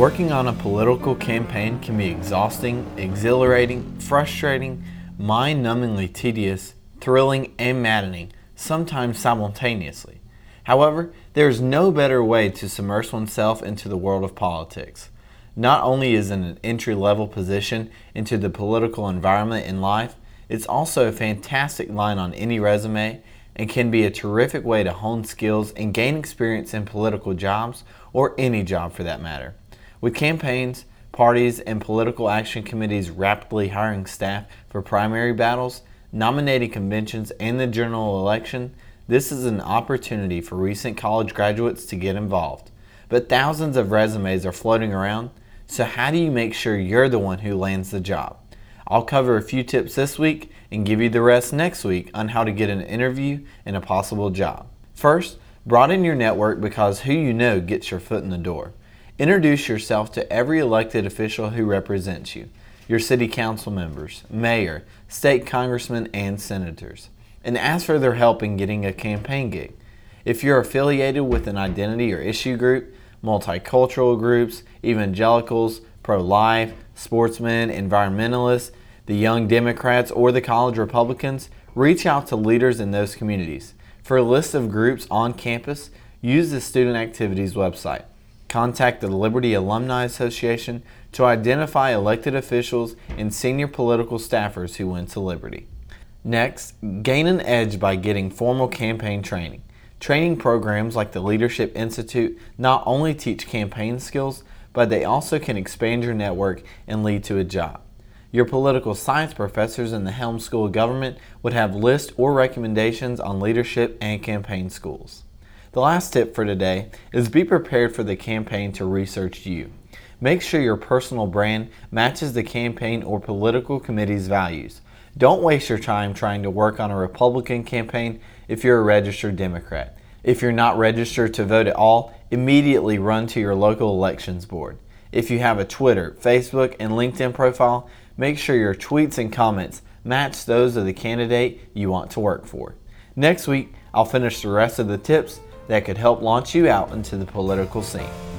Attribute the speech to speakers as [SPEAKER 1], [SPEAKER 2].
[SPEAKER 1] Working on a political campaign can be exhausting, exhilarating, frustrating, mind numbingly tedious, thrilling, and maddening, sometimes simultaneously. However, there is no better way to submerge oneself into the world of politics. Not only is it an entry level position into the political environment in life, it's also a fantastic line on any resume and can be a terrific way to hone skills and gain experience in political jobs or any job for that matter. With campaigns, parties, and political action committees rapidly hiring staff for primary battles, nominating conventions, and the general election, this is an opportunity for recent college graduates to get involved. But thousands of resumes are floating around, so how do you make sure you're the one who lands the job? I'll cover a few tips this week and give you the rest next week on how to get an interview and a possible job. First, broaden your network because who you know gets your foot in the door. Introduce yourself to every elected official who represents you your city council members, mayor, state congressmen, and senators and ask for their help in getting a campaign gig. If you're affiliated with an identity or issue group, multicultural groups, evangelicals, pro life, sportsmen, environmentalists, the Young Democrats, or the College Republicans, reach out to leaders in those communities. For a list of groups on campus, use the Student Activities website. Contact the Liberty Alumni Association to identify elected officials and senior political staffers who went to Liberty. Next, gain an edge by getting formal campaign training. Training programs like the Leadership Institute not only teach campaign skills, but they also can expand your network and lead to a job. Your political science professors in the Helms School of Government would have lists or recommendations on leadership and campaign schools. The last tip for today is be prepared for the campaign to research you. Make sure your personal brand matches the campaign or political committee's values. Don't waste your time trying to work on a Republican campaign if you're a registered Democrat. If you're not registered to vote at all, immediately run to your local elections board. If you have a Twitter, Facebook, and LinkedIn profile, make sure your tweets and comments match those of the candidate you want to work for. Next week, I'll finish the rest of the tips that could help launch you out into the political scene.